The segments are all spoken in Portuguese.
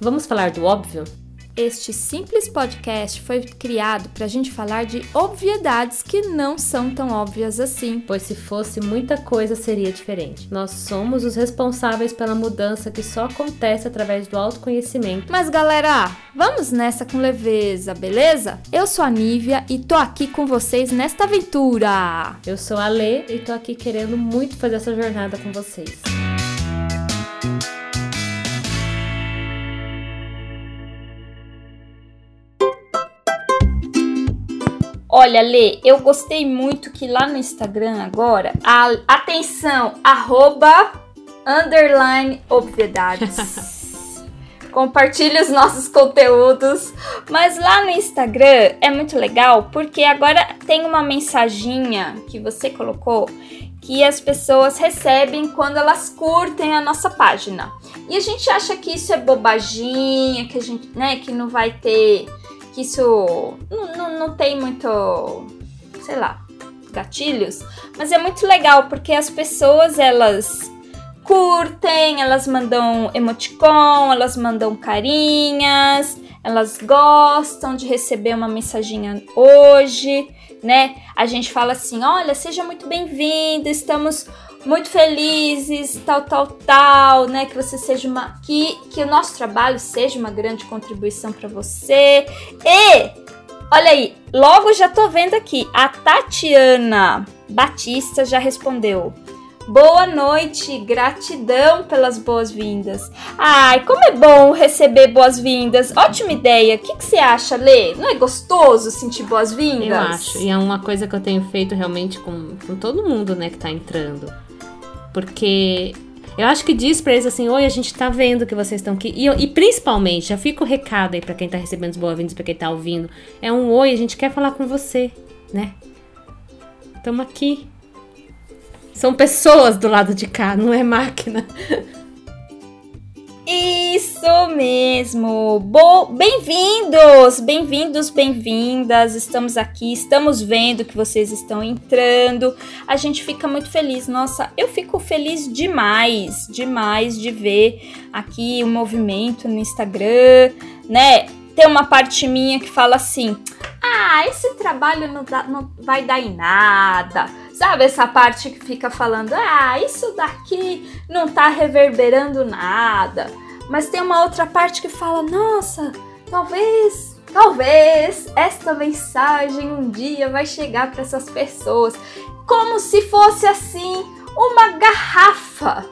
Vamos falar do óbvio? Este simples podcast foi criado para a gente falar de obviedades que não são tão óbvias assim. Pois se fosse muita coisa seria diferente. Nós somos os responsáveis pela mudança que só acontece através do autoconhecimento. Mas galera, vamos nessa com leveza, beleza? Eu sou a Nívia e tô aqui com vocês nesta aventura. Eu sou a Lê e tô aqui querendo muito fazer essa jornada com vocês. Olha, Lê, eu gostei muito que lá no Instagram agora, a, atenção, arroba, underline, obviedades. Compartilhe os nossos conteúdos. Mas lá no Instagram é muito legal porque agora tem uma mensaginha que você colocou que as pessoas recebem quando elas curtem a nossa página. E a gente acha que isso é bobaginha, que a gente, né, que não vai ter que isso não, não, não tem muito, sei lá, gatilhos, mas é muito legal porque as pessoas elas curtem, elas mandam emoticon, elas mandam carinhas, elas gostam de receber uma mensaginha hoje, né? A gente fala assim: olha, seja muito bem-vindo, estamos muito felizes, tal, tal, tal, né? Que você seja uma. Que, que o nosso trabalho seja uma grande contribuição para você. E, olha aí, logo já tô vendo aqui, a Tatiana Batista já respondeu. Boa noite, gratidão pelas boas-vindas. Ai, como é bom receber boas-vindas. Ótima ideia. O que, que, você acha, Lê? Não é gostoso sentir boas-vindas? Eu acho. E é uma coisa que eu tenho feito realmente com, com todo mundo, né, que tá entrando. Porque eu acho que diz pra eles assim: Oi, a gente tá vendo que vocês estão aqui. E, e, principalmente, já fica o recado aí pra quem tá recebendo os boas-vindas, pra quem tá ouvindo: É um oi, a gente quer falar com você, né? Estamos aqui. São pessoas do lado de cá, não é máquina. Isso mesmo! Bem-vindos! Bem-vindos, bem-vindas! Estamos aqui, estamos vendo que vocês estão entrando. A gente fica muito feliz. Nossa, eu fico feliz demais, demais de ver aqui o movimento no Instagram, né? Tem uma parte minha que fala assim: ah, esse trabalho não, dá, não vai dar em nada. Sabe essa parte que fica falando, ah, isso daqui não tá reverberando nada. Mas tem uma outra parte que fala, nossa, talvez, talvez esta mensagem um dia vai chegar para essas pessoas. Como se fosse assim, uma garrafa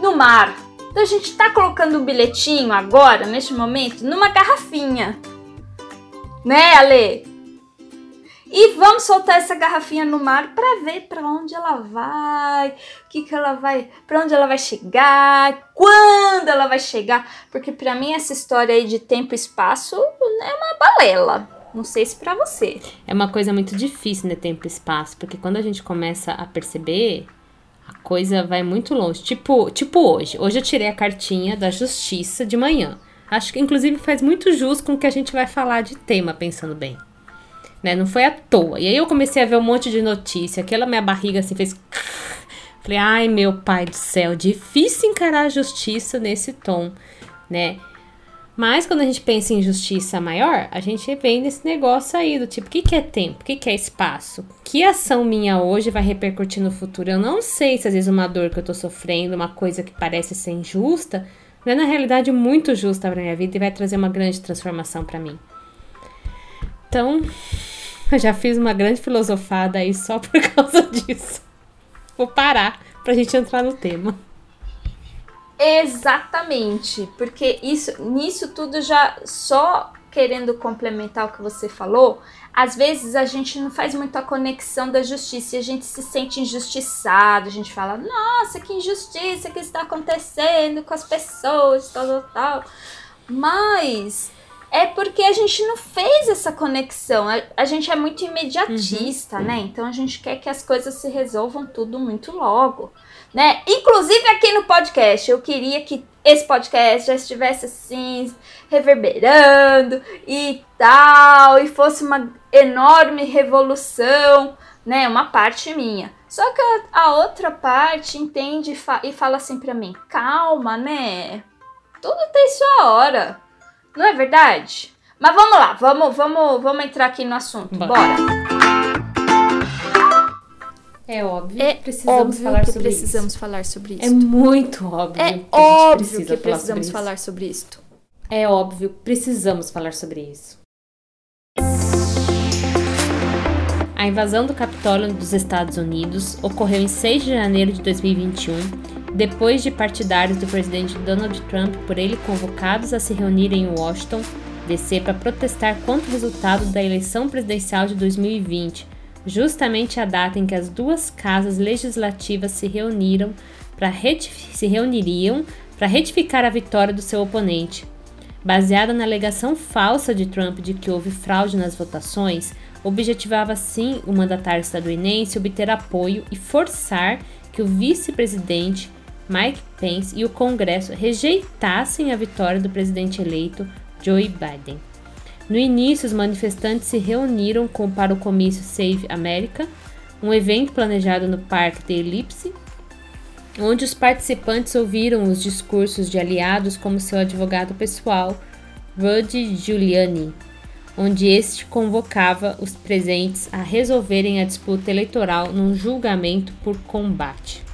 no mar. Então a gente tá colocando o um bilhetinho agora, neste momento, numa garrafinha. Né, Ale? E vamos soltar essa garrafinha no mar para ver para onde ela vai, o que que ela vai, para onde ela vai chegar, quando ela vai chegar, porque para mim essa história aí de tempo e espaço é uma balela. Não sei se para você. É uma coisa muito difícil, né, tempo e espaço, porque quando a gente começa a perceber, a coisa vai muito longe. Tipo, tipo hoje. Hoje eu tirei a cartinha da justiça de manhã. Acho que inclusive faz muito jus com o que a gente vai falar de tema, pensando bem né? Não foi à toa. E aí eu comecei a ver um monte de notícia, aquela minha barriga assim fez. Falei, ai meu pai do céu, difícil encarar a justiça nesse tom, né? Mas quando a gente pensa em justiça maior, a gente vem nesse negócio aí do tipo, o que, que é tempo? O que, que é espaço? Que ação minha hoje vai repercutir no futuro? Eu não sei se às vezes uma dor que eu tô sofrendo, uma coisa que parece ser injusta, não é na realidade muito justa pra minha vida e vai trazer uma grande transformação para mim. Então, eu já fiz uma grande filosofada aí só por causa disso. Vou parar pra gente entrar no tema. Exatamente, porque isso, nisso tudo já só querendo complementar o que você falou, às vezes a gente não faz muito a conexão da justiça e a gente se sente injustiçado, a gente fala, nossa, que injustiça que está acontecendo com as pessoas, tal, tal, tal. Mas é porque a gente não fez essa conexão. A, a gente é muito imediatista, uhum. né? Então a gente quer que as coisas se resolvam tudo muito logo, né? Inclusive aqui no podcast, eu queria que esse podcast já estivesse assim, reverberando e tal, e fosse uma enorme revolução, né? Uma parte minha. Só que a, a outra parte entende e, fa e fala assim para mim: calma, né? Tudo tem sua hora. Não é verdade? Mas vamos lá, vamos, vamos, vamos entrar aqui no assunto. Bora. Bora. É óbvio é precisamos óbvio falar que sobre precisamos isso. falar sobre isso. É muito óbvio. É óbvio precisa que precisamos falar falar sobre isso. É óbvio, precisamos falar sobre isso. A invasão do Capitólio dos Estados Unidos ocorreu em 6 de janeiro de 2021, depois de partidários do presidente Donald Trump por ele convocados a se reunirem em Washington, DC para protestar contra o resultado da eleição presidencial de 2020 justamente a data em que as duas casas legislativas se reuniram para se reuniriam para retificar a vitória do seu oponente. Baseada na alegação falsa de Trump de que houve fraude nas votações, objetivava sim o mandatário estadunidense obter apoio e forçar que o vice-presidente Mike Pence e o Congresso rejeitassem a vitória do presidente eleito Joe Biden. No início, os manifestantes se reuniram com, para o comício Save America, um evento planejado no Parque de Ellipse, onde os participantes ouviram os discursos de aliados como seu advogado pessoal, Rudy Giuliani, onde este convocava os presentes a resolverem a disputa eleitoral num julgamento por combate.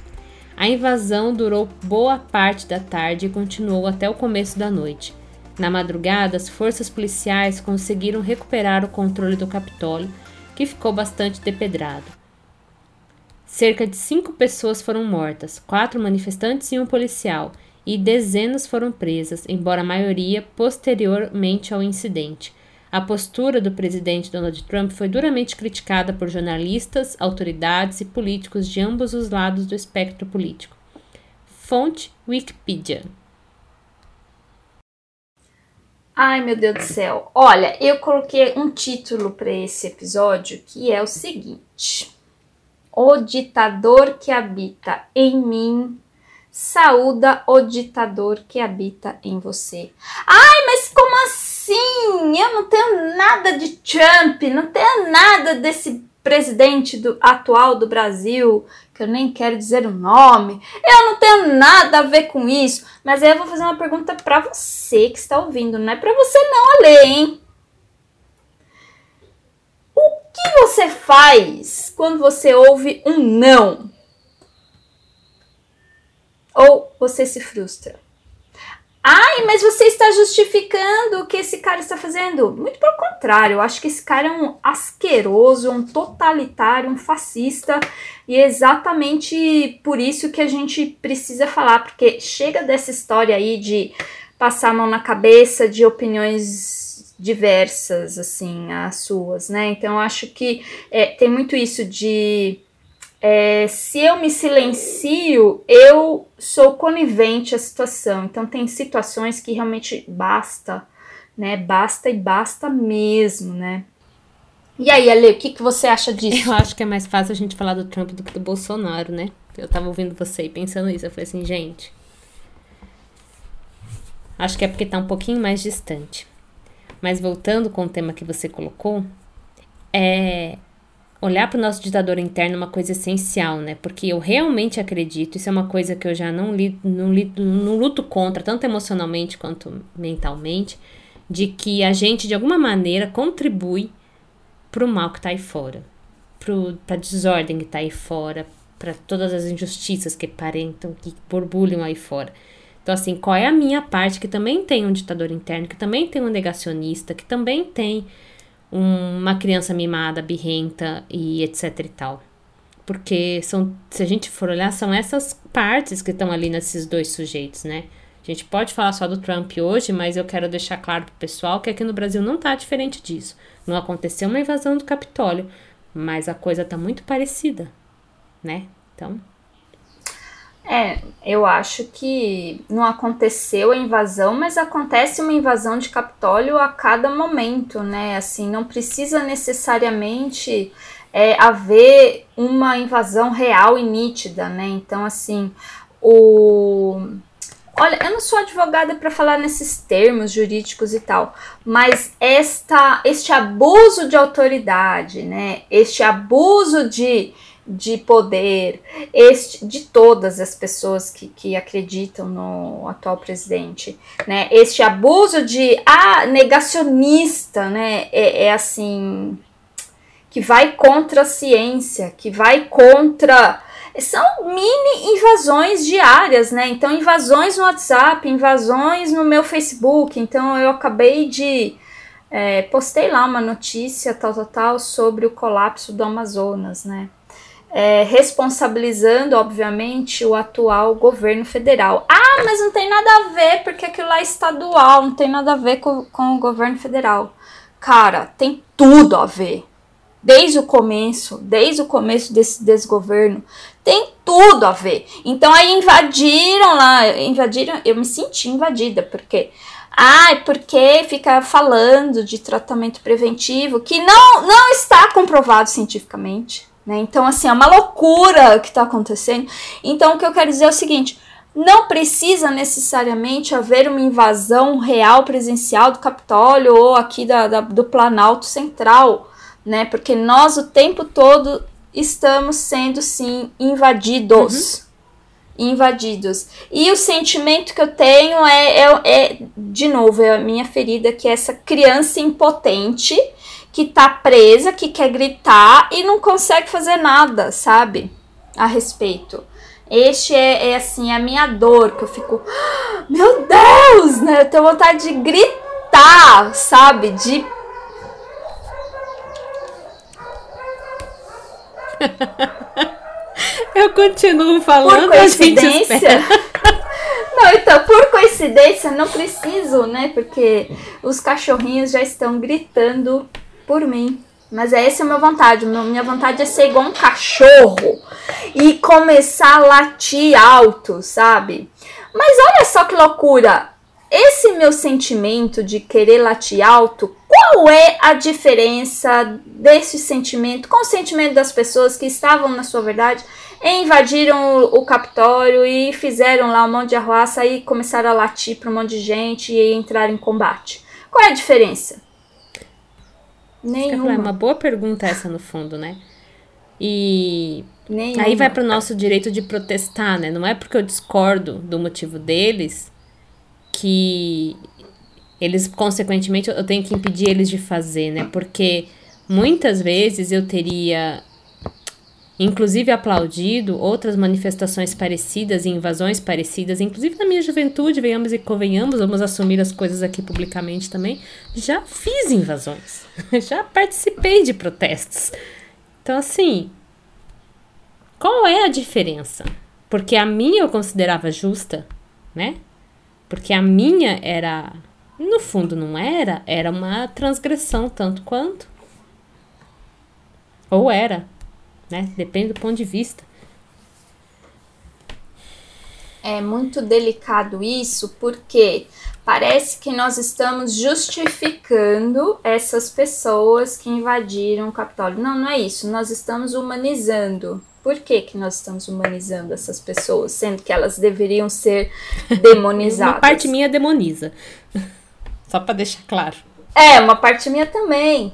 A invasão durou boa parte da tarde e continuou até o começo da noite. Na madrugada, as forças policiais conseguiram recuperar o controle do Capitólio, que ficou bastante depedrado. Cerca de cinco pessoas foram mortas, quatro manifestantes e um policial, e dezenas foram presas, embora a maioria posteriormente ao incidente. A postura do presidente Donald Trump foi duramente criticada por jornalistas, autoridades e políticos de ambos os lados do espectro político. Fonte Wikipedia. Ai, meu Deus do céu. Olha, eu coloquei um título para esse episódio que é o seguinte: O ditador que habita em mim saúda o ditador que habita em você. Ai, mas como assim? Eu não tenho nada de Trump, não tenho nada desse presidente do, atual do Brasil, que eu nem quero dizer o nome. Eu não tenho nada a ver com isso. Mas aí eu vou fazer uma pergunta para você que está ouvindo, não é para você não, ler, hein? O que você faz quando você ouve um não? Ou você se frustra? Ai, mas você está justificando o que esse cara está fazendo. Muito pelo contrário, eu acho que esse cara é um asqueroso, um totalitário, um fascista. E é exatamente por isso que a gente precisa falar, porque chega dessa história aí de passar a mão na cabeça de opiniões diversas, assim, as suas, né? Então, eu acho que é, tem muito isso de é, se eu me silencio, eu sou conivente à situação. Então tem situações que realmente basta, né? Basta e basta mesmo, né? E aí, Ale, o que, que você acha disso? Eu acho que é mais fácil a gente falar do Trump do que do Bolsonaro, né? Eu tava ouvindo você e pensando isso. Eu falei assim, gente. Acho que é porque tá um pouquinho mais distante. Mas voltando com o tema que você colocou, é, olhar para o nosso ditador interno é uma coisa essencial, né? Porque eu realmente acredito, isso é uma coisa que eu já não, li, não, li, não luto contra, tanto emocionalmente quanto mentalmente, de que a gente, de alguma maneira, contribui para o mal que está aí fora, para a desordem que está aí fora, para todas as injustiças que parentam, que borbulham aí fora. Então, assim, qual é a minha parte que também tem um ditador interno, que também tem um negacionista, que também tem uma criança mimada, birrenta e etc e tal. Porque são, se a gente for olhar, são essas partes que estão ali nesses dois sujeitos, né? A gente pode falar só do Trump hoje, mas eu quero deixar claro pro pessoal que aqui no Brasil não tá diferente disso. Não aconteceu uma invasão do Capitólio, mas a coisa tá muito parecida, né? Então, é, eu acho que não aconteceu a invasão, mas acontece uma invasão de Capitólio a cada momento, né? Assim, não precisa necessariamente é, haver uma invasão real e nítida, né? Então, assim, o. Olha, eu não sou advogada para falar nesses termos jurídicos e tal, mas esta, este abuso de autoridade, né? Este abuso de de poder, este, de todas as pessoas que, que acreditam no atual presidente, né? Este abuso de ah, negacionista, né? É, é assim que vai contra a ciência, que vai contra são mini invasões diárias, né? Então, invasões no WhatsApp, invasões no meu Facebook. Então, eu acabei de. É, postei lá uma notícia tal, tal, tal sobre o colapso do Amazonas, né? É, responsabilizando, obviamente, o atual governo federal. Ah, mas não tem nada a ver, porque aquilo lá é estadual, não tem nada a ver com, com o governo federal. Cara, tem tudo a ver. Desde o começo, desde o começo desse desgoverno, tem tudo a ver. Então aí invadiram lá, invadiram, eu me senti invadida, porque ah, porque fica falando de tratamento preventivo que não, não está comprovado cientificamente. Né? Então, assim, é uma loucura o que está acontecendo. Então, o que eu quero dizer é o seguinte: não precisa necessariamente haver uma invasão real presencial do Capitólio ou aqui da, da, do Planalto Central, né? Porque nós o tempo todo estamos sendo sim invadidos. Uhum. Invadidos. E o sentimento que eu tenho é, é, é, de novo, é a minha ferida, que é essa criança impotente que tá presa, que quer gritar e não consegue fazer nada, sabe? A respeito. Este é, é assim, a minha dor, que eu fico, ah, meu Deus, né? Eu tenho vontade de gritar, sabe? De. eu continuo falando. Por coincidência. Não, então, por coincidência, não preciso, né? Porque os cachorrinhos já estão gritando por mim. Mas é essa a minha vontade. Minha vontade é ser igual um cachorro e começar a latir alto, sabe? Mas olha só que loucura! Esse meu sentimento de querer latir alto, qual é a diferença desse sentimento com o sentimento das pessoas que estavam, na sua verdade, e invadiram o, o Capitólio e fizeram lá um monte de arruaça e começaram a latir para um monte de gente e entrar em combate? Qual é a diferença? Nenhuma. É uma boa pergunta essa no fundo, né? E Nenhuma. aí vai para o nosso direito de protestar, né? Não é porque eu discordo do motivo deles que eles, consequentemente, eu tenho que impedir eles de fazer, né? Porque muitas vezes eu teria inclusive aplaudido outras manifestações parecidas e invasões parecidas, inclusive na minha juventude, venhamos e convenhamos, vamos assumir as coisas aqui publicamente também, já fiz invasões, já participei de protestos. Então, assim, qual é a diferença? Porque a minha eu considerava justa, né? Porque a minha era, no fundo não era, era uma transgressão tanto quanto. Ou era, né? Depende do ponto de vista. É muito delicado isso, porque parece que nós estamos justificando essas pessoas que invadiram o Capitólio. Não, não é isso. Nós estamos humanizando. Por que, que nós estamos humanizando essas pessoas, sendo que elas deveriam ser demonizadas? uma parte minha demoniza. Só para deixar claro. É, uma parte minha também.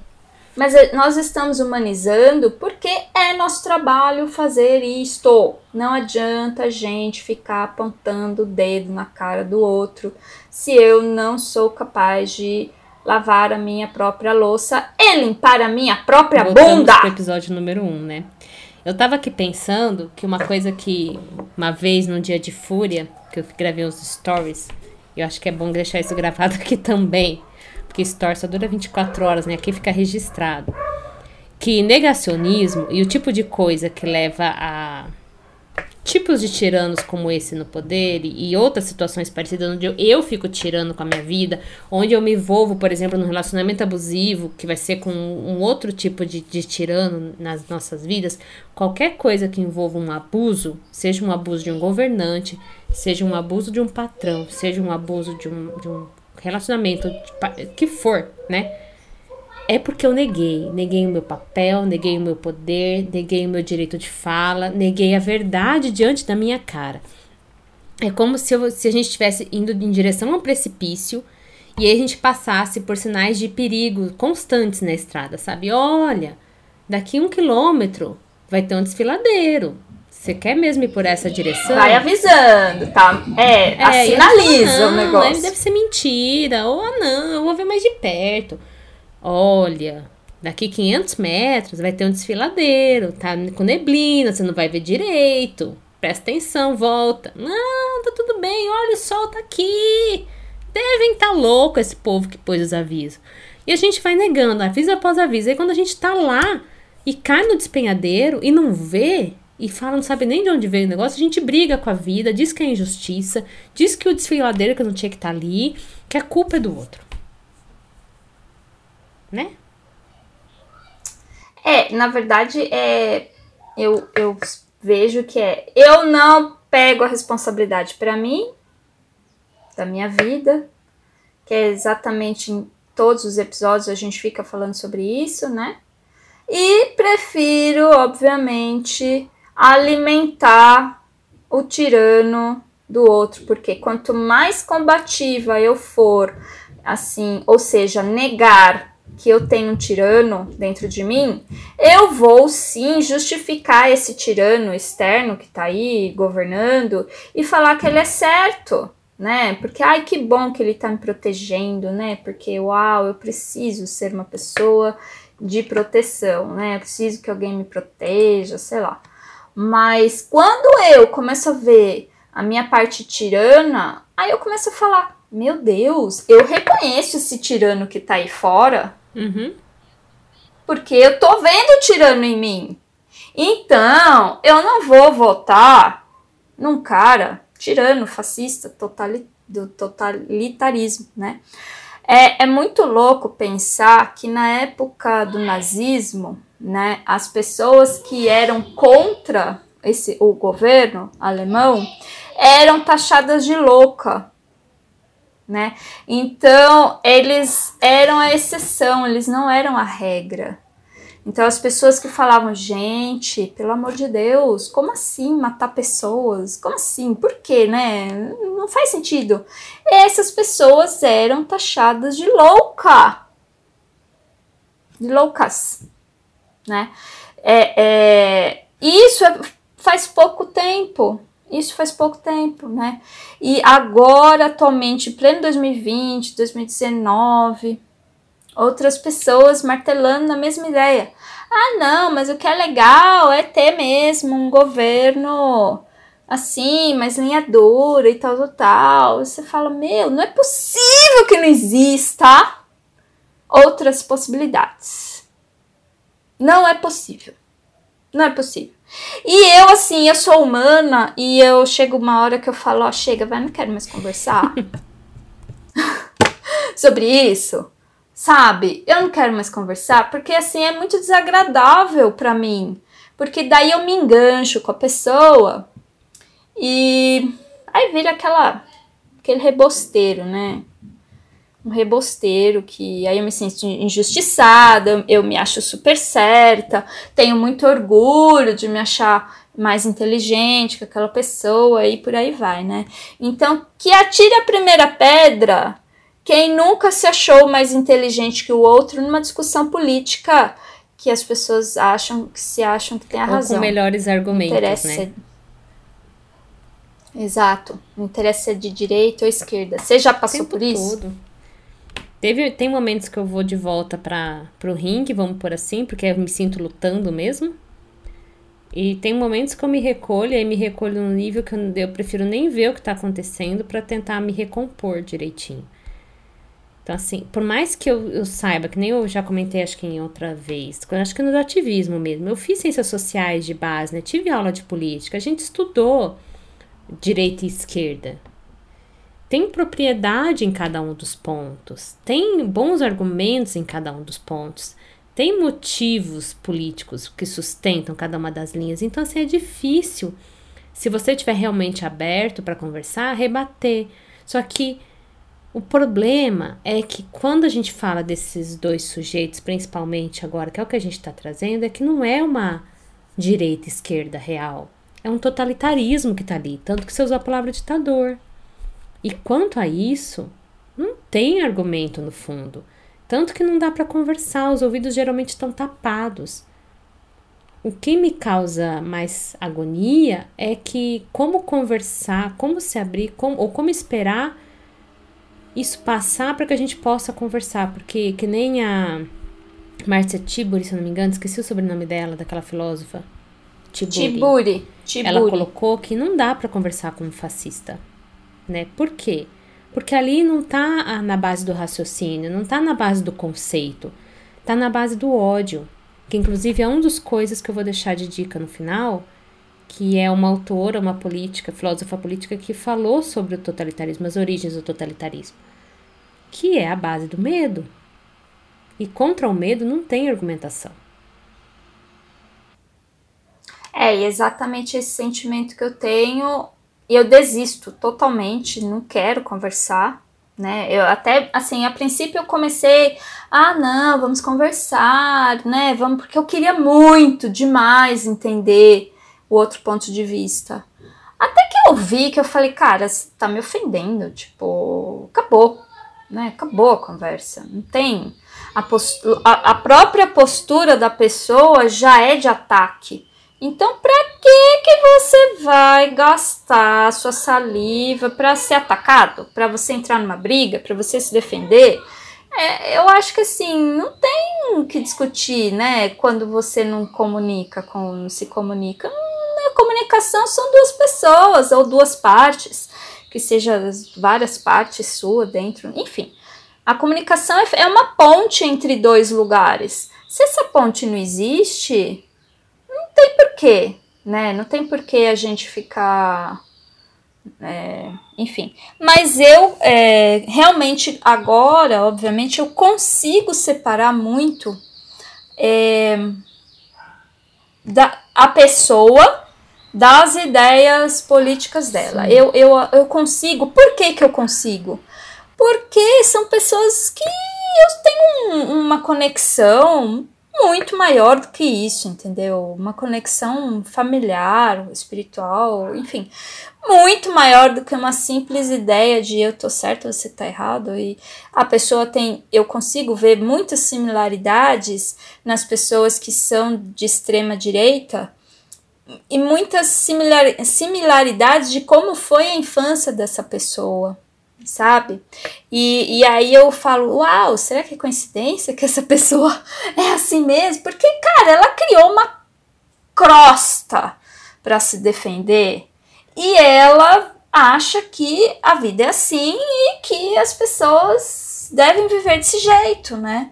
Mas eh, nós estamos humanizando porque é nosso trabalho fazer isto. Não adianta a gente ficar apontando o dedo na cara do outro se eu não sou capaz de lavar a minha própria louça e limpar a minha própria Voltamos bunda. Pro episódio número 1, um, né? Eu tava aqui pensando que uma coisa que uma vez num dia de fúria, que eu gravei os stories, eu acho que é bom deixar isso gravado aqui também porque Store só dura 24 horas, né? Aqui fica registrado. Que negacionismo e o tipo de coisa que leva a tipos de tiranos como esse no poder e, outras situações parecidas onde eu, eu, fico tirando com a minha vida, onde eu me envolvo, por exemplo, num relacionamento abusivo, que vai ser com um outro tipo de, de tirano nas nossas vidas, qualquer coisa que envolva um abuso, seja um abuso de um governante, seja um abuso de um patrão, seja um abuso de um, de um relacionamento, que for, né? É porque eu neguei. Neguei o meu papel, neguei o meu poder, neguei o meu direito de fala, neguei a verdade diante da minha cara. É como se, eu, se a gente estivesse indo em direção a um precipício e aí a gente passasse por sinais de perigo constantes na estrada, sabe? Olha, daqui um quilômetro vai ter um desfiladeiro. Você quer mesmo ir por essa direção? Vai avisando, tá? É, é sinaliza o negócio. Deve ser mentira. Ou ah, não, eu vou ver mais de perto. Olha, daqui 500 metros vai ter um desfiladeiro, tá com neblina, você não vai ver direito. Presta atenção, volta. Não, tá tudo bem, olha o sol tá aqui. Devem estar tá louco esse povo que pôs os avisos. E a gente vai negando, aviso após aviso. Aí quando a gente tá lá e cai no despenhadeiro e não vê, e fala, não sabe nem de onde veio o negócio, a gente briga com a vida, diz que é injustiça, diz que o desfiladeiro que não tinha que estar tá ali, que a culpa é do outro. Né? É, na verdade, é, eu, eu vejo que é. Eu não pego a responsabilidade para mim, da minha vida, que é exatamente em todos os episódios a gente fica falando sobre isso, né? E prefiro, obviamente, alimentar o tirano do outro, porque quanto mais combativa eu for, assim, ou seja, negar que eu tenho um tirano dentro de mim, eu vou sim justificar esse tirano externo que tá aí governando e falar que ele é certo, né? Porque ai que bom que ele tá me protegendo, né? Porque uau, eu preciso ser uma pessoa de proteção, né? Eu preciso que alguém me proteja, sei lá. Mas quando eu começo a ver a minha parte tirana, aí eu começo a falar: Meu Deus, eu reconheço esse tirano que tá aí fora. Uhum. Porque eu tô vendo o tirano em mim. Então, eu não vou votar num cara tirano, fascista, totali do totalitarismo, né? É, é muito louco pensar que na época do nazismo, né, as pessoas que eram contra esse, o governo alemão eram taxadas de louca, né? Então eles eram a exceção, eles não eram a regra. Então as pessoas que falavam, gente, pelo amor de Deus, como assim matar pessoas? Como assim? Por quê, né? Não faz sentido. Essas pessoas eram taxadas de louca. De loucas né? É, é, isso é, faz pouco tempo, isso faz pouco tempo, né? E agora, atualmente, pleno 2020, 2019, outras pessoas martelando na mesma ideia. Ah, não, mas o que é legal é ter mesmo um governo assim, mais linha dura e tal, tal, tal. Você fala, meu, não é possível que não exista outras possibilidades. Não é possível. Não é possível. E eu, assim, eu sou humana e eu chego uma hora que eu falo, ó, oh, chega, vai, não quero mais conversar sobre isso. Sabe? Eu não quero mais conversar porque, assim, é muito desagradável para mim. Porque daí eu me engancho com a pessoa e aí vira aquela aquele rebosteiro, né? Um rebosteiro que aí eu me sinto injustiçada, eu me acho super certa, tenho muito orgulho de me achar mais inteligente que aquela pessoa e por aí vai, né? Então, que atire a primeira pedra quem nunca se achou mais inteligente que o outro numa discussão política que as pessoas acham que se acham que tem a Ou razão. com melhores argumentos, interessa né? Exato. Não interessa se é de direita ou esquerda. Você já passou por isso? Todo. Teve, tem momentos que eu vou de volta para o ringue, vamos por assim, porque eu me sinto lutando mesmo. E tem momentos que eu me recolho, aí me recolho num nível que eu, eu prefiro nem ver o que está acontecendo para tentar me recompor direitinho. Então, assim, por mais que eu, eu, saiba, que nem eu já comentei, acho que em outra vez, acho que no ativismo mesmo, eu fiz ciências sociais de base, né? Tive aula de política, a gente estudou direita e esquerda tem propriedade em cada um dos pontos, tem bons argumentos em cada um dos pontos, tem motivos políticos que sustentam cada uma das linhas. Então, assim, é difícil, se você estiver realmente aberto para conversar, rebater. Só que o problema é que quando a gente fala desses dois sujeitos, principalmente agora, que é o que a gente está trazendo, é que não é uma direita esquerda real. É um totalitarismo que está ali, tanto que você usou a palavra ditador. E quanto a isso, não tem argumento no fundo. Tanto que não dá para conversar, os ouvidos geralmente estão tapados. O que me causa mais agonia é que como conversar, como se abrir, como, ou como esperar isso passar para que a gente possa conversar, porque que nem a Márcia Tiburi, se eu não me engano, esqueci o sobrenome dela, daquela filósofa. Tiburi. Tiburi. Tiburi. Ela colocou que não dá para conversar com um fascista, né? Por quê? Porque ali não tá na base do raciocínio, não tá na base do conceito, tá na base do ódio que inclusive é um dos coisas que eu vou deixar de dica no final, que é uma autora, uma política, filósofa política que falou sobre o totalitarismo, as origens do totalitarismo, que é a base do medo. E contra o medo não tem argumentação. É exatamente esse sentimento que eu tenho. Eu desisto totalmente, não quero conversar né? Eu até, assim, a princípio eu comecei, ah, não, vamos conversar, né? Vamos, porque eu queria muito, demais entender o outro ponto de vista. Até que eu vi que eu falei, cara, você tá me ofendendo, tipo, acabou, né? Acabou a conversa, não tem. A, a, a própria postura da pessoa já é de ataque. Então, para que que você vai gastar sua saliva para ser atacado, para você entrar numa briga, para você se defender? É, eu acho que assim, não tem o que discutir, né? Quando você não comunica, com se comunica. A comunicação são duas pessoas ou duas partes, que seja várias partes sua dentro, enfim. A comunicação é, é uma ponte entre dois lugares. Se essa ponte não existe, tem porquê, né? Não tem porquê a gente ficar. É, enfim. Mas eu é, realmente agora, obviamente, eu consigo separar muito é, da, a pessoa das ideias políticas dela. Eu, eu, eu consigo. Por que, que eu consigo? Porque são pessoas que eu tenho um, uma conexão muito maior do que isso, entendeu? Uma conexão familiar, espiritual, enfim, muito maior do que uma simples ideia de eu tô certo, você tá errado. E a pessoa tem, eu consigo ver muitas similaridades nas pessoas que são de extrema direita e muitas similar, similaridades de como foi a infância dessa pessoa sabe? E, e aí eu falo, uau, será que é coincidência que essa pessoa é assim mesmo? Porque, cara, ela criou uma crosta para se defender e ela acha que a vida é assim e que as pessoas devem viver desse jeito, né?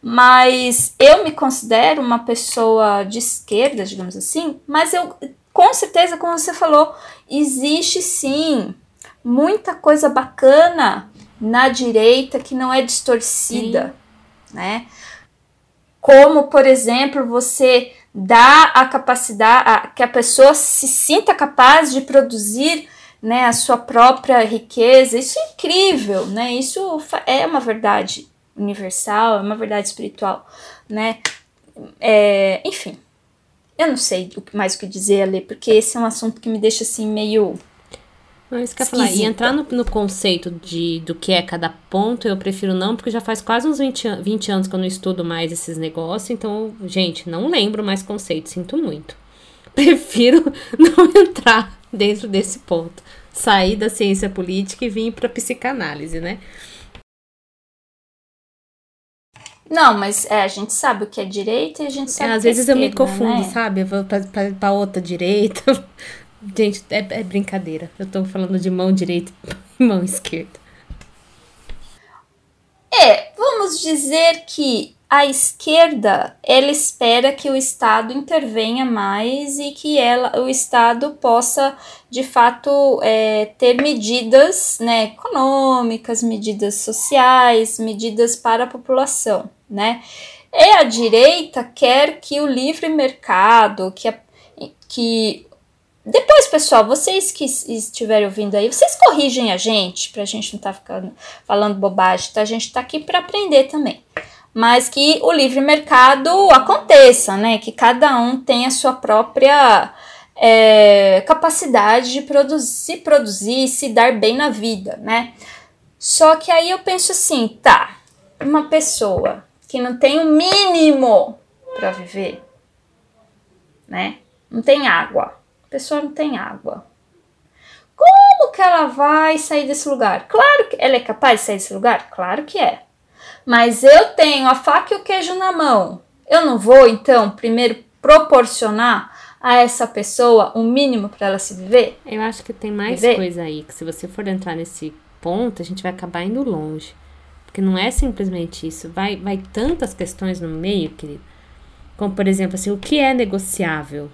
Mas eu me considero uma pessoa de esquerda, digamos assim, mas eu com certeza, como você falou, existe sim muita coisa bacana na direita que não é distorcida, Sim. né? Como, por exemplo, você dá a capacidade a, que a pessoa se sinta capaz de produzir né, a sua própria riqueza. Isso é incrível, né? Isso é uma verdade universal, é uma verdade espiritual, né? É, enfim, eu não sei mais o que dizer ali, porque esse é um assunto que me deixa assim meio que eu falar. E entrar no, no, conceito de, do que é cada ponto, eu prefiro não, porque já faz quase uns 20, 20 anos que eu não estudo mais esses negócios. Então, gente, não lembro mais conceito, sinto muito. Prefiro não entrar dentro desse ponto. Sair da ciência política e vir para psicanálise, né? Não, mas é, a gente sabe o que é direita e a gente sabe é, Às que vezes é esquerda, eu me confundo, né? sabe? Eu vou pra, pra, pra outra direita. Gente, é, é brincadeira. Eu tô falando de mão direita e mão esquerda. É, vamos dizer que a esquerda ela espera que o Estado intervenha mais e que ela, o Estado possa de fato é, ter medidas né, econômicas, medidas sociais, medidas para a população, né? E a direita quer que o livre mercado, que, a, que depois, pessoal, vocês que estiverem ouvindo aí, vocês corrigem a gente, pra gente não estar tá ficando falando bobagem, tá? A gente tá aqui para aprender também. Mas que o livre mercado aconteça, né? Que cada um tenha a sua própria é, capacidade de produzir, se produzir, se dar bem na vida, né? Só que aí eu penso assim, tá, uma pessoa que não tem o mínimo para viver, né? Não tem água. Pessoa não tem água. Como que ela vai sair desse lugar? Claro que ela é capaz de sair desse lugar? Claro que é. Mas eu tenho a faca e o queijo na mão. Eu não vou, então, primeiro proporcionar a essa pessoa o um mínimo para ela se viver? Eu acho que tem mais viver? coisa aí, que se você for entrar nesse ponto, a gente vai acabar indo longe. Porque não é simplesmente isso. Vai, vai tantas questões no meio, querido. Como, por exemplo, assim, o que é negociável?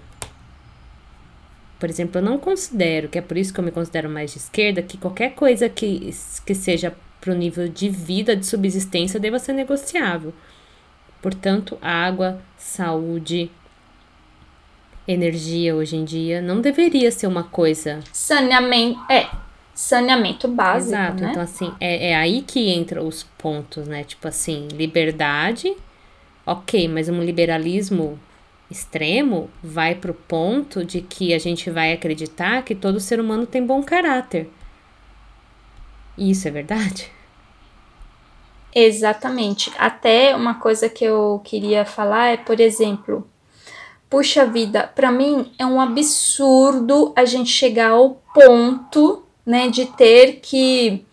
Por exemplo, eu não considero, que é por isso que eu me considero mais de esquerda, que qualquer coisa que, que seja para o nível de vida, de subsistência, deva ser negociável. Portanto, água, saúde, energia hoje em dia não deveria ser uma coisa. Saneamento. É. Saneamento básico. Exato. Né? Então, assim, é, é aí que entra os pontos, né? Tipo assim, liberdade. Ok, mas um liberalismo extremo vai pro ponto de que a gente vai acreditar que todo ser humano tem bom caráter. E isso é verdade? Exatamente. Até uma coisa que eu queria falar é, por exemplo, puxa vida, para mim é um absurdo a gente chegar ao ponto, né, de ter que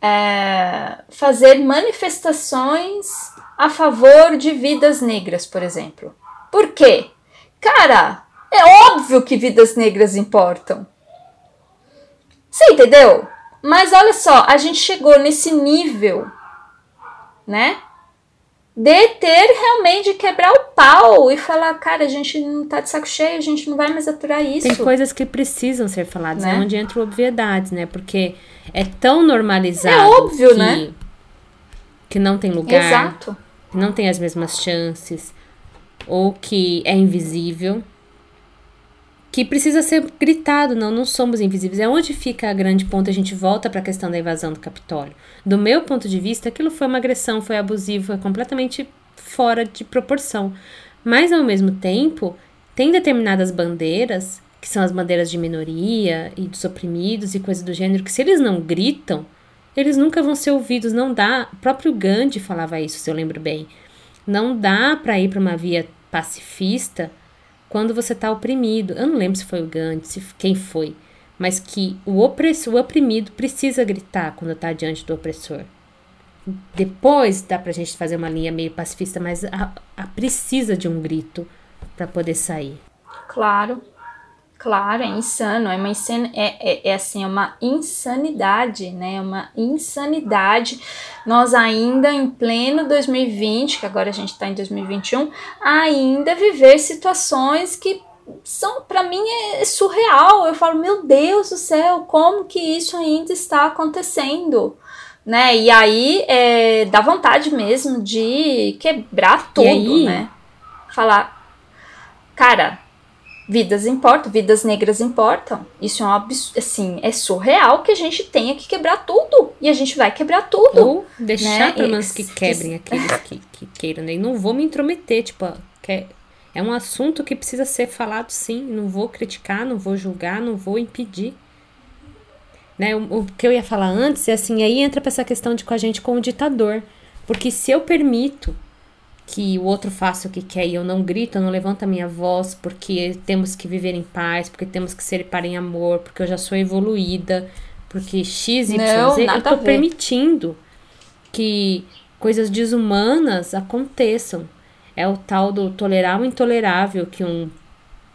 é, fazer manifestações a favor de vidas negras, por exemplo. Por quê? Cara, é óbvio que vidas negras importam. Você entendeu? Mas olha só, a gente chegou nesse nível, né? de ter realmente quebrar o pau e falar, cara, a gente não tá de saco cheio, a gente não vai mais aturar isso. Tem coisas que precisam ser faladas, né? é onde entram obviedades, né? Porque é tão normalizado é óbvio, que, né? que não tem lugar, Exato. que não tem as mesmas chances, ou que é invisível que precisa ser gritado, não, não somos invisíveis. É onde fica a grande ponta, a gente volta para a questão da invasão do Capitólio. Do meu ponto de vista, aquilo foi uma agressão, foi abusivo, foi completamente fora de proporção. Mas, ao mesmo tempo, tem determinadas bandeiras, que são as bandeiras de minoria e dos oprimidos e coisas do gênero, que se eles não gritam, eles nunca vão ser ouvidos. Não dá. O próprio Gandhi falava isso, se eu lembro bem. Não dá para ir para uma via pacifista quando você está oprimido. Eu não lembro se foi o Gandhi, se quem foi, mas que o opressor, o oprimido precisa gritar quando está diante do opressor. Depois dá para a gente fazer uma linha meio pacifista, mas a, a precisa de um grito para poder sair. Claro. Claro, é insano, é uma insan... é, é, é, assim, é uma insanidade, né? É uma insanidade. Nós ainda em pleno 2020, que agora a gente está em 2021, ainda viver situações que são para mim é surreal. Eu falo, meu Deus do céu, como que isso ainda está acontecendo? Né? E aí é, dá vontade mesmo de quebrar tudo, né? Falar, cara, vidas importam, vidas negras importam. Isso é um absurdo, assim, é surreal que a gente tenha que quebrar tudo. E a gente vai quebrar tudo. Ou deixar né? pelo menos que quebrem aqueles que, que queiram. Né? E não vou me intrometer, tipo, é, é um assunto que precisa ser falado sim. Não vou criticar, não vou julgar, não vou impedir. Né? O, o que eu ia falar antes é assim, aí entra pra essa questão de com a gente com o ditador. Porque se eu permito que o outro faça o que quer e eu não grito, eu não levanto a minha voz porque temos que viver em paz, porque temos que ser para em amor, porque eu já sou evoluída, porque X, Y, não, Z, eu tô permitindo que coisas desumanas aconteçam. É o tal do tolerar o intolerável que um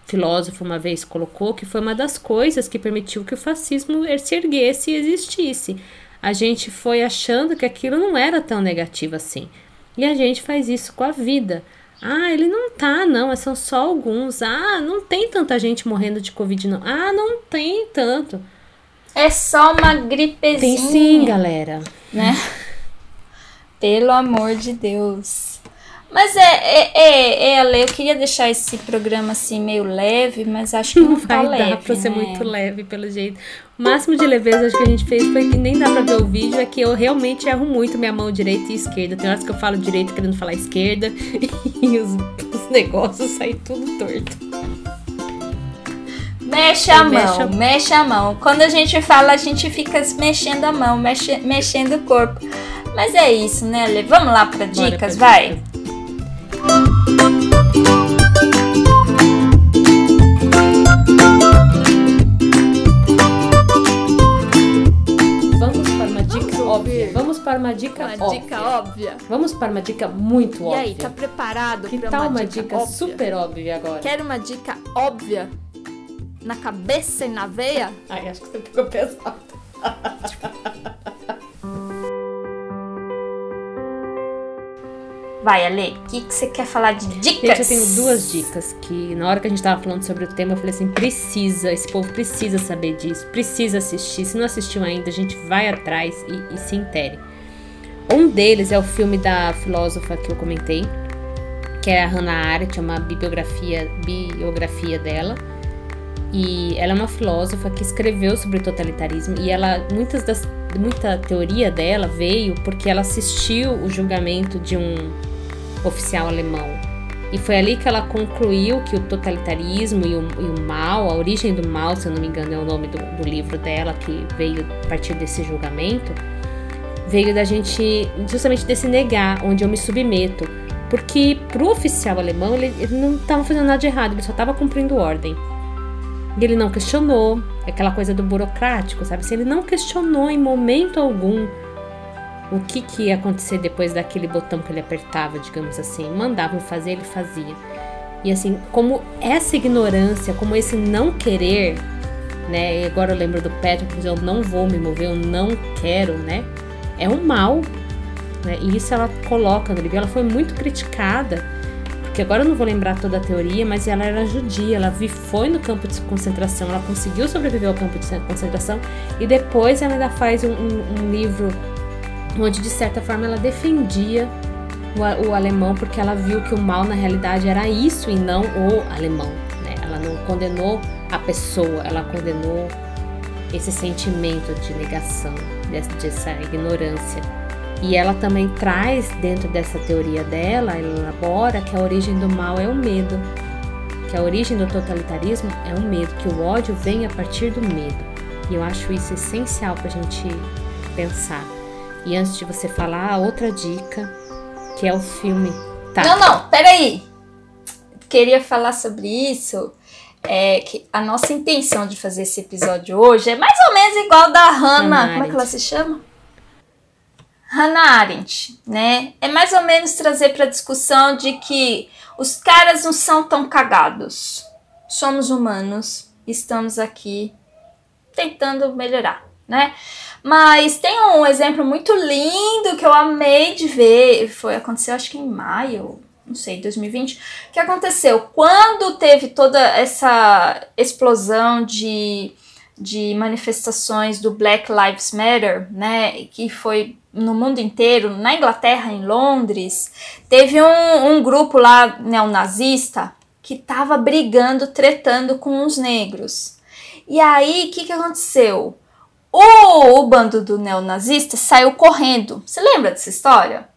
filósofo uma vez colocou, que foi uma das coisas que permitiu que o fascismo se erguesse e existisse. A gente foi achando que aquilo não era tão negativo assim. E a gente faz isso com a vida. Ah, ele não tá, não, são só alguns. Ah, não tem tanta gente morrendo de Covid, não. Ah, não tem tanto. É só uma gripezinha. Tem sim, galera. Né? Pelo amor de Deus. Mas é, é, é, é, Ale, eu queria deixar esse programa assim meio leve, mas acho que não, não tá vai leve, dar pra né? ser muito leve, pelo jeito. O máximo de leveza que a gente fez foi que nem dá pra ver o vídeo, é que eu realmente erro muito minha mão direita e esquerda. Tem horas que eu falo direito querendo falar esquerda e os, os negócios saem tudo torto. Mexe a mão, mexe a mão. Quando a gente fala, a gente fica mexendo a mão, mexe, mexendo o corpo. Mas é isso, né, Ale? Vamos lá para dicas, vai. Dica. Para uma dica uma óbvia. dica óbvia. Vamos para uma dica muito e óbvia. E aí, tá preparado que para tal uma, dica, dica, óbvia? super óbvia agora? Quer uma dica óbvia? Na cabeça e na veia? Ai, acho que você ficou pesado. Vai, Ale, o que, você quer falar de dicas? Gente, eu tenho duas dicas que na hora que a gente tava falando sobre o tema, eu falei assim, precisa, esse povo precisa saber disso, precisa assistir. Se não assistiu ainda, a gente vai atrás e, e se intere. Um deles é o filme da filósofa que eu comentei, que é a Hannah Arendt, é uma bibliografia, biografia dela. E ela é uma filósofa que escreveu sobre o totalitarismo e ela muitas das muita teoria dela veio porque ela assistiu o julgamento de um oficial alemão. E foi ali que ela concluiu que o totalitarismo e o, e o, mal, a origem do mal, se eu não me engano, é o nome do, do livro dela, que veio a partir desse julgamento, veio da gente, justamente desse negar, onde eu me submeto. Porque pro oficial alemão, ele, ele não estava fazendo nada de errado, ele só estava cumprindo ordem. E ele não questionou, aquela coisa do burocrático, sabe? Se ele não questionou em momento algum o que, que ia acontecer depois daquele botão que ele apertava, digamos assim. Mandavam fazer, ele fazia. E assim, como essa ignorância, como esse não querer, né? E agora eu lembro do Patrick eu não vou me mover, eu não quero, né? É um mal. Né? E isso ela coloca no livro. Ela foi muito criticada, porque agora eu não vou lembrar toda a teoria, mas ela era judia, ela foi no campo de concentração, ela conseguiu sobreviver ao campo de concentração e depois ela ainda faz um, um, um livro onde de certa forma ela defendia o, o, alemão porque ela viu que o mal na realidade era isso e não o alemão. Né? Ela não condenou a pessoa, ela condenou esse sentimento de negação, dessa ignorância. E ela também traz dentro dessa teoria dela, ela elabora que a origem do mal é o medo, que a origem do totalitarismo é o medo, que o ódio vem a partir do medo. E eu acho isso essencial para a gente pensar. E antes de você falar, outra dica, que é o filme. Tá. Não, não, peraí. Queria falar sobre isso. É que a nossa intenção de fazer esse episódio hoje é mais ou menos igual da Hannah. Como é que ela se chama? Hannah Arendt, né? É mais ou menos trazer para discussão de que os caras não são tão cagados. Somos humanos, estamos aqui tentando melhorar, né? Mas tem um exemplo muito lindo que eu amei de ver. Foi aconteceu acho que em maio, não sei, 2020. O que aconteceu? Quando teve toda essa explosão de, de manifestações do Black Lives Matter, né? Que foi no mundo inteiro, na Inglaterra, em Londres, teve um, um grupo lá neonazista que estava brigando, tretando com os negros. E aí, o que, que aconteceu? O, o bando do neonazista saiu correndo. Você lembra dessa história?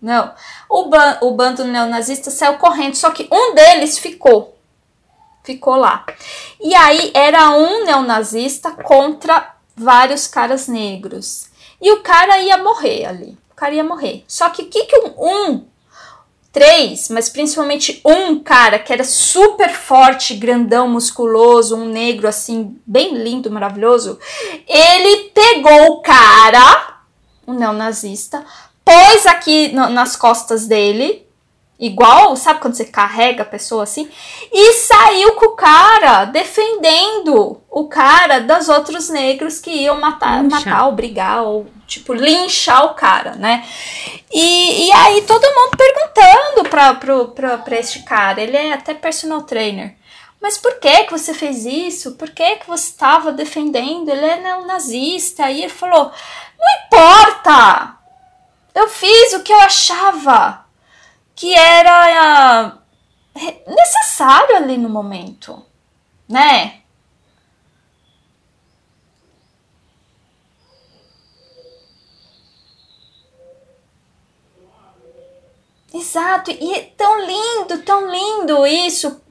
Não. O, ban, o bando neonazista saiu correndo, só que um deles ficou. Ficou lá. E aí era um neonazista contra vários caras negros. E o cara ia morrer ali. O cara ia morrer. Só que o que, que um, um três, mas principalmente um cara que era super forte, grandão, musculoso, um negro assim, bem lindo, maravilhoso, ele pegou o cara, um neonazista, pôs aqui no, nas costas dele, igual, sabe quando você carrega a pessoa assim? E saiu com o cara defendendo o cara dos outros negros que iam matar, matar ou brigar, ou tipo, linchar o cara, né? E, e aí todo mundo perguntando pra, pra, pra, pra este cara, ele é até personal trainer. Mas por que que você fez isso? Por que que você estava defendendo? Ele é neonazista. Aí ele falou, não importa! Eu fiz o que eu achava que era uh, necessário ali no momento, né? Exato, e é tão lindo, tão lindo isso.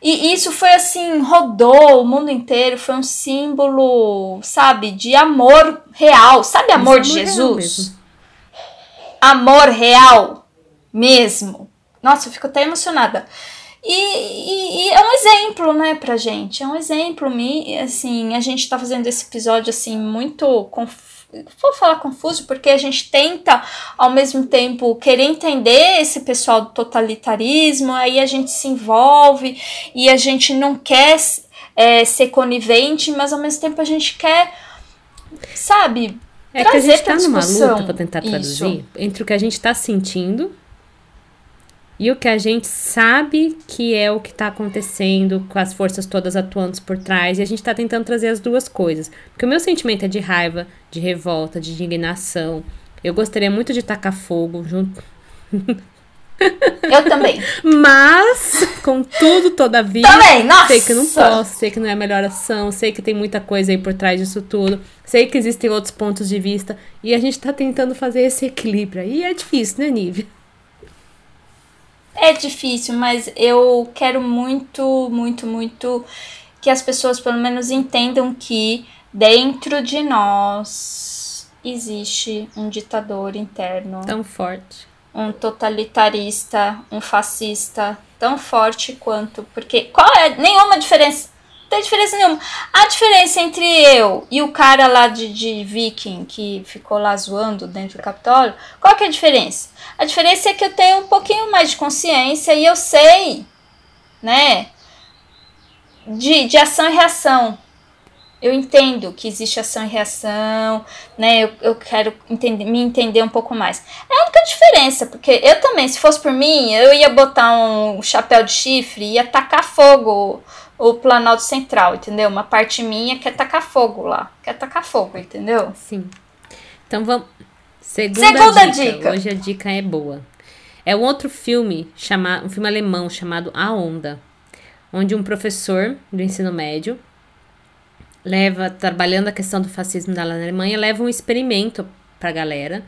E isso foi assim, rodou o mundo inteiro, foi um símbolo, sabe, de amor real. Sabe amor de Jesus? Amor real mesmo. Nossa, eu fico até emocionada. E, e, e, é um exemplo, né, pra gente. É um exemplo. Assim, a gente tá fazendo esse episódio, assim, muito com, vou falar confuso porque a gente tenta ao mesmo tempo querer entender esse pessoal do totalitarismo, aí a gente se envolve e a gente não quer é, ser conivente, mas ao mesmo tempo a gente quer, sabe, é que a gente tá numa luta pra tentar traduzir isso. entre o que a gente tá sentindo e o que a gente sabe que é o que está acontecendo com as forças todas atuando por trás, e a gente está tentando trazer as duas coisas. Porque o meu sentimento é de raiva, de revolta, de indignação. Eu gostaria muito de tacar fogo junto. Eu também. Mas, contudo, todavia, também, nossa. sei que não posso, sei que não é a melhor ação, sei que tem muita coisa aí por trás disso tudo, sei que existem outros pontos de vista, e a gente tá tentando fazer esse equilíbrio. E é difícil, né, Nívia? É difícil, mas eu quero muito, muito, muito que as pessoas pelo menos entendam que dentro de nós existe um ditador interno. Tão forte. Um totalitarista, um fascista tão forte quanto. Porque qual é nenhuma diferença? Tem diferença nenhuma. A diferença entre eu e o cara lá de, de Viking que ficou lá zoando dentro do Capitólio, qual que é a diferença? A diferença é que eu tenho um pouquinho mais de consciência e eu sei, né, de, de ação e reação. Eu entendo que existe ação e reação, né? Eu, eu quero entender, me entender um pouco mais. É a única diferença, porque eu também, se fosse por mim, eu ia botar um chapéu de chifre e ia tacar fogo o Planalto Central, entendeu? Uma parte minha quer tacar fogo lá. Quer tacar fogo, entendeu? Sim. Então vamos. Segunda, Segunda dica. dica. Hoje a dica é boa. É um outro filme, chamado, um filme alemão chamado A Onda, onde um professor do ensino médio leva, trabalhando a questão do fascismo na Alemanha, leva um experimento pra galera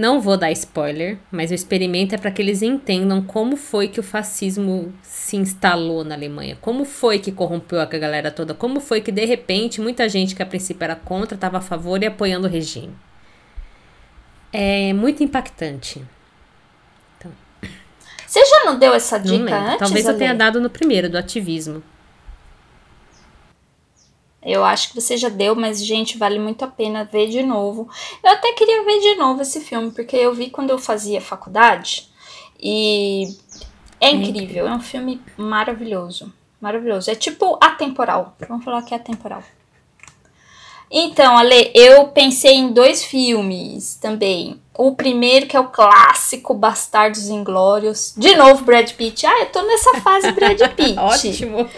não vou dar spoiler, mas o experimento é para que eles entendam como foi que o fascismo se instalou na Alemanha, como foi que corrompeu a galera toda, como foi que de repente muita gente que a princípio era contra estava a favor e apoiando o regime. É muito impactante. Então. Você já não deu essa dica antes? Talvez eu tenha dado no primeiro, do ativismo. Eu acho que você já deu, mas, gente, vale muito a pena ver de novo. Eu até queria ver de novo esse filme, porque eu vi quando eu fazia faculdade e é incrível. É um filme maravilhoso. Maravilhoso. É tipo atemporal. Vamos falar que é atemporal. Então, Ale, eu pensei em dois filmes também. O primeiro, que é o clássico Bastardos Inglórios. De novo, Brad Pitt. Ah, eu tô nessa fase Brad Pitt. Ótimo.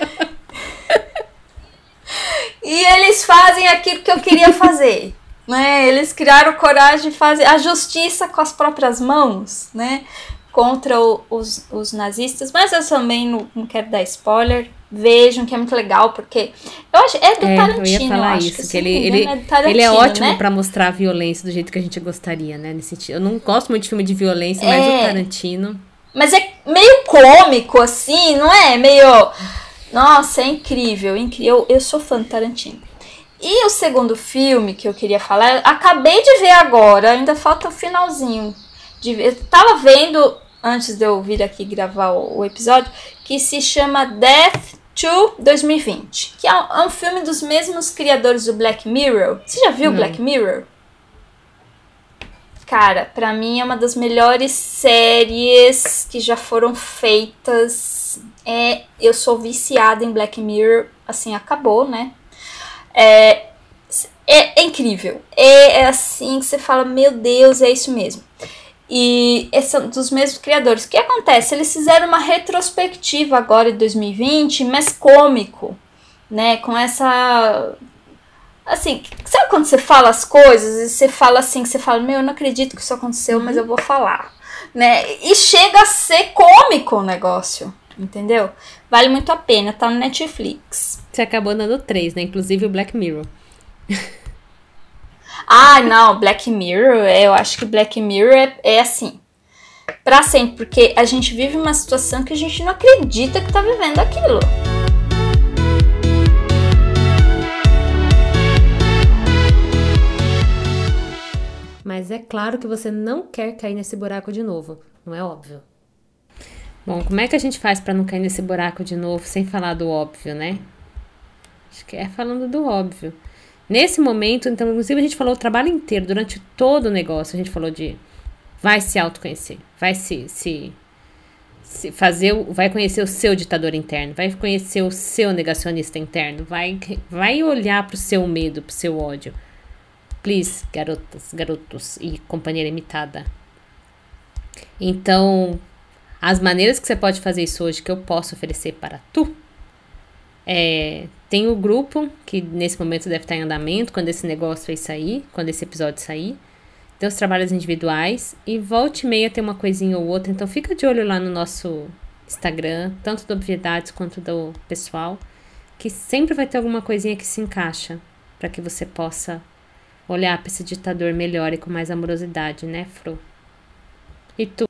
E eles fazem aquilo que eu queria fazer. Né? Eles criaram coragem de fazer a justiça com as próprias mãos, né? Contra o, os, os nazistas, mas eu também não, não, quero dar spoiler. Vejam que é muito legal, porque eu acho é do é, Tarantino. Eu ia falar isso, que, que ele, ele, é ele é ótimo né? para mostrar a violência do jeito que a gente gostaria, né? Nesse sentido. Eu não gosto muito de filme de violência, mas é, o Tarantino. Mas é meio cômico, assim, não é? Meio nossa, é incrível, incrível. Eu, eu sou fã do Tarantino. E o segundo filme que eu queria falar, acabei de ver agora, ainda falta o finalzinho. De. Eu tava vendo, antes de eu vir aqui gravar o, o episódio, que se chama Death to 2020, que é um, é um, filme dos mesmos criadores do Black Mirror. Você já viu Não. Black Mirror? Cara, pra mim é uma das melhores séries que já foram feitas é, eu sou viciada em Black Mirror, assim, acabou, né? É, é, é incrível. É, é, assim que você fala, meu Deus, é isso mesmo. E são dos mesmos criadores. O que acontece? Eles fizeram uma retrospectiva agora em 2020, mas cômico, né? Com essa. Assim, sabe quando você fala as coisas e você fala assim, você fala, meu, eu não acredito que isso aconteceu, mas eu vou falar, né? E chega a ser cômico o negócio. Entendeu? Vale muito a pena, tá no Netflix. Você acabou dando três, né? Inclusive o Black Mirror. ah, não, Black Mirror, eu acho que Black Mirror é, é assim. Pra sempre, porque a gente vive uma situação que a gente não acredita que tá vivendo aquilo. Mas é claro que você não quer cair nesse buraco de novo, não é óbvio? Bom, como é que a gente faz para não cair nesse buraco de novo sem falar do óbvio, né? Acho que é falando do óbvio. Nesse momento, então, inclusive a gente falou o trabalho inteiro, durante todo o negócio, a gente falou de vai se autoconhecer, vai se, se, se fazer, vai conhecer o seu ditador interno, vai conhecer o seu negacionista interno, vai, vai olhar pro seu medo, pro seu ódio. Please, garotas, garotos e companheira imitada. Então, as maneiras que você pode fazer isso hoje que eu posso oferecer para tu é, tem o grupo, que nesse momento deve estar em andamento, quando esse negócio sair, quando esse episódio sair. Tem os trabalhos individuais e volte e meia tem uma coisinha ou outra. Então fica de olho lá no nosso Instagram, tanto do Obviedades quanto do pessoal, que sempre vai ter alguma coisinha que se encaixa para que você possa olhar para esse ditador melhor e com mais amorosidade, né, Fro? E tu?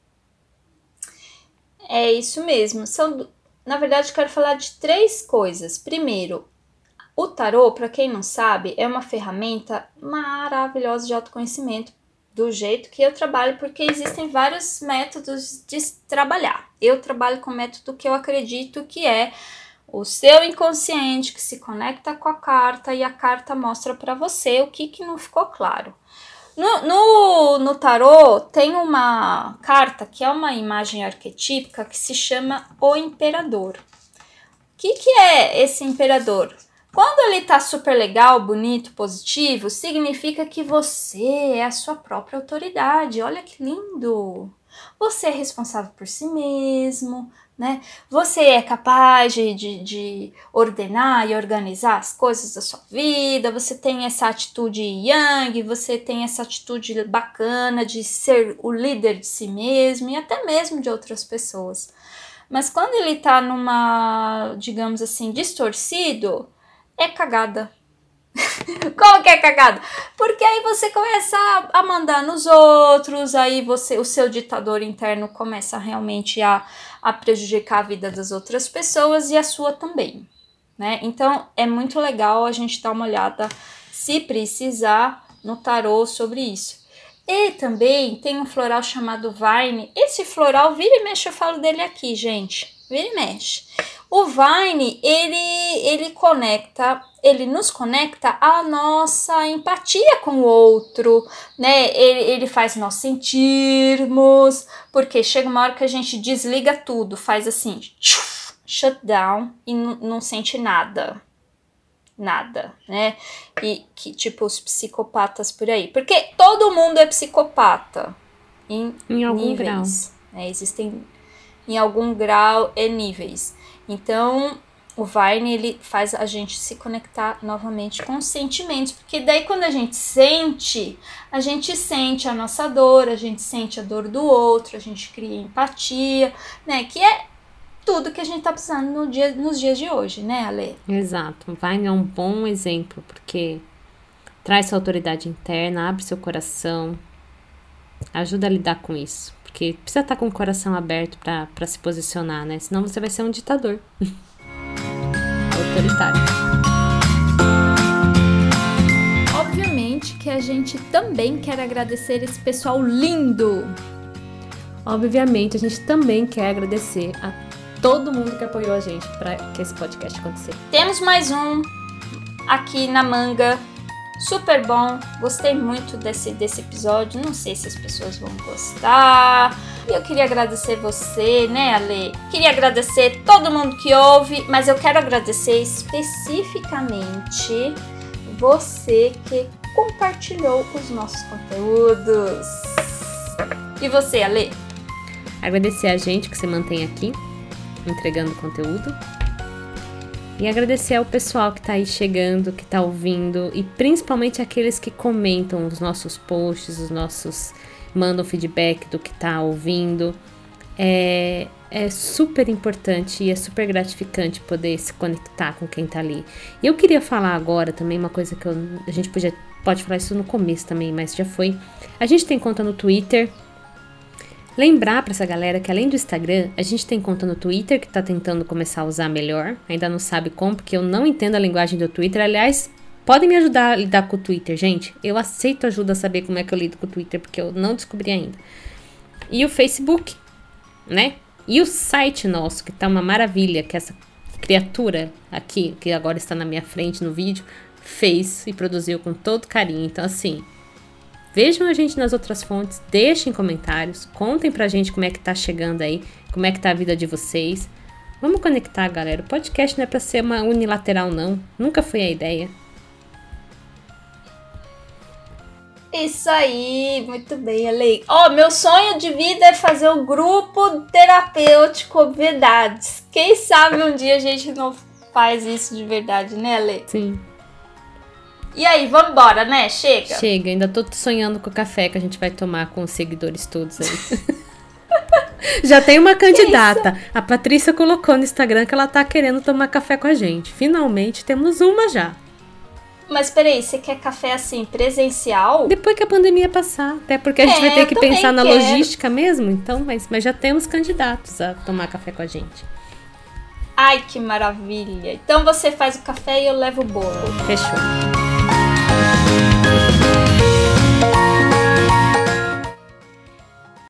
É isso mesmo. São, na verdade, eu quero falar de três coisas. Primeiro, o tarô, para quem não sabe, é uma ferramenta maravilhosa de autoconhecimento do jeito que eu trabalho, porque existem vários métodos de trabalhar. Eu trabalho com o método que eu acredito que é o seu inconsciente que se conecta com a carta e a carta mostra para você o que, que não ficou claro. No, no, no tarô tem uma carta que é uma imagem arquetípica que se chama o imperador. O que, que é esse imperador? Quando ele tá super legal, bonito, positivo, significa que você é a sua própria autoridade. Olha que lindo! Você é responsável por si mesmo, né? Você é capaz de, de, de, ordenar e organizar as coisas da sua vida, você tem essa atitude yang, você tem essa atitude bacana de ser o líder de si mesmo e até mesmo de outras pessoas. Mas quando ele tá numa, digamos assim, distorcido, é cagada. Como que é cagada? Porque aí você começa a, mandar nos outros, aí você, o seu ditador interno começa realmente a, a prejudicar a vida das outras pessoas e a sua também, né? Então é muito legal a gente dar uma olhada, se precisar, no tarô sobre isso. E também tem um floral chamado Vine. Esse floral, vira e mexe, eu falo dele aqui, gente. Vira e mexe. O Vine, ele, ele conecta, ele nos conecta à nossa empatia com o outro, né? Ele, ele faz nós sentirmos, porque chega uma hora que a gente desliga tudo, faz assim, shut down e não sente nada. Nada, né? E que tipo os psicopatas por aí. Porque todo mundo é psicopata. Em, em algum níveis, grau. Né? Existem em algum grau e níveis. Então, o Vine ele faz a gente se conectar novamente com os sentimentos, porque daí quando a gente sente, a gente sente a nossa dor, a gente sente a dor do outro, a gente cria empatia, né? Que é tudo que a gente tá precisando no dia, nos dias de hoje, né, Ale? Exato. O Vine é um bom exemplo, porque traz sua autoridade interna, abre seu coração, ajuda a lidar com isso. Porque precisa estar com o coração aberto para se posicionar, né? Senão você vai ser um ditador. Autoritário. Obviamente que a gente também quer agradecer esse pessoal lindo. Obviamente, a gente também quer agradecer a todo mundo que apoiou a gente para que esse podcast acontecesse. Temos mais um aqui na manga super bom. Gostei muito desse, desse episódio. Não sei se as pessoas vão gostar. Eu queria agradecer você, né, Ale? Queria agradecer todo mundo que ouve, mas eu quero agradecer especificamente você que compartilhou os nossos conteúdos. E você, Ale? Agradecer a gente que se mantém aqui, entregando conteúdo. E agradecer ao pessoal que está aí chegando, que está ouvindo e principalmente aqueles que comentam os nossos posts, os nossos mandam feedback do que está ouvindo. É, é super importante e é super gratificante poder se conectar com quem está ali. E eu queria falar agora também uma coisa que eu, a gente podia, pode falar isso no começo também, mas já foi. A gente tem conta no Twitter, Lembrar para essa galera que além do Instagram, a gente tem conta no Twitter que tá tentando começar a usar melhor. Ainda não sabe como, porque eu não entendo a linguagem do Twitter. Aliás, podem me ajudar a lidar com o Twitter, gente. Eu aceito ajuda a saber como é que eu lido com o Twitter, porque eu não descobri ainda. E o Facebook, né? E o site nosso, que tá uma maravilha, que essa criatura aqui, que agora está na minha frente no vídeo, fez e produziu com todo carinho. Então, assim, vejam a gente nas outras fontes, deixem comentários, contem pra gente como é que tá chegando aí, como é que tá a vida de vocês. Vamos conectar, galera. O podcast não é pra ser uma unilateral, não. Nunca foi a ideia. Isso aí, muito bem, Ale. Ó, oh, meu sonho de vida é fazer o um grupo terapêutico Obviedades. Quem sabe um dia a gente não faz isso de verdade, né, Ale? Sim. E aí, vambora, né? Chega. Chega, ainda tô sonhando com o café que a gente vai tomar com os seguidores todos aí. Já tem uma candidata. A Patrícia colocou no Instagram que ela tá querendo tomar café com a gente. Finalmente temos uma já. Mas peraí, você quer café assim, presencial? Depois que a pandemia passar. Até porque a gente é, vai ter que pensar na logística mesmo. Então, mas, mas já temos candidatos a tomar café com a gente. Ai, que maravilha! Então você faz o café e eu levo o bolo. Fechou.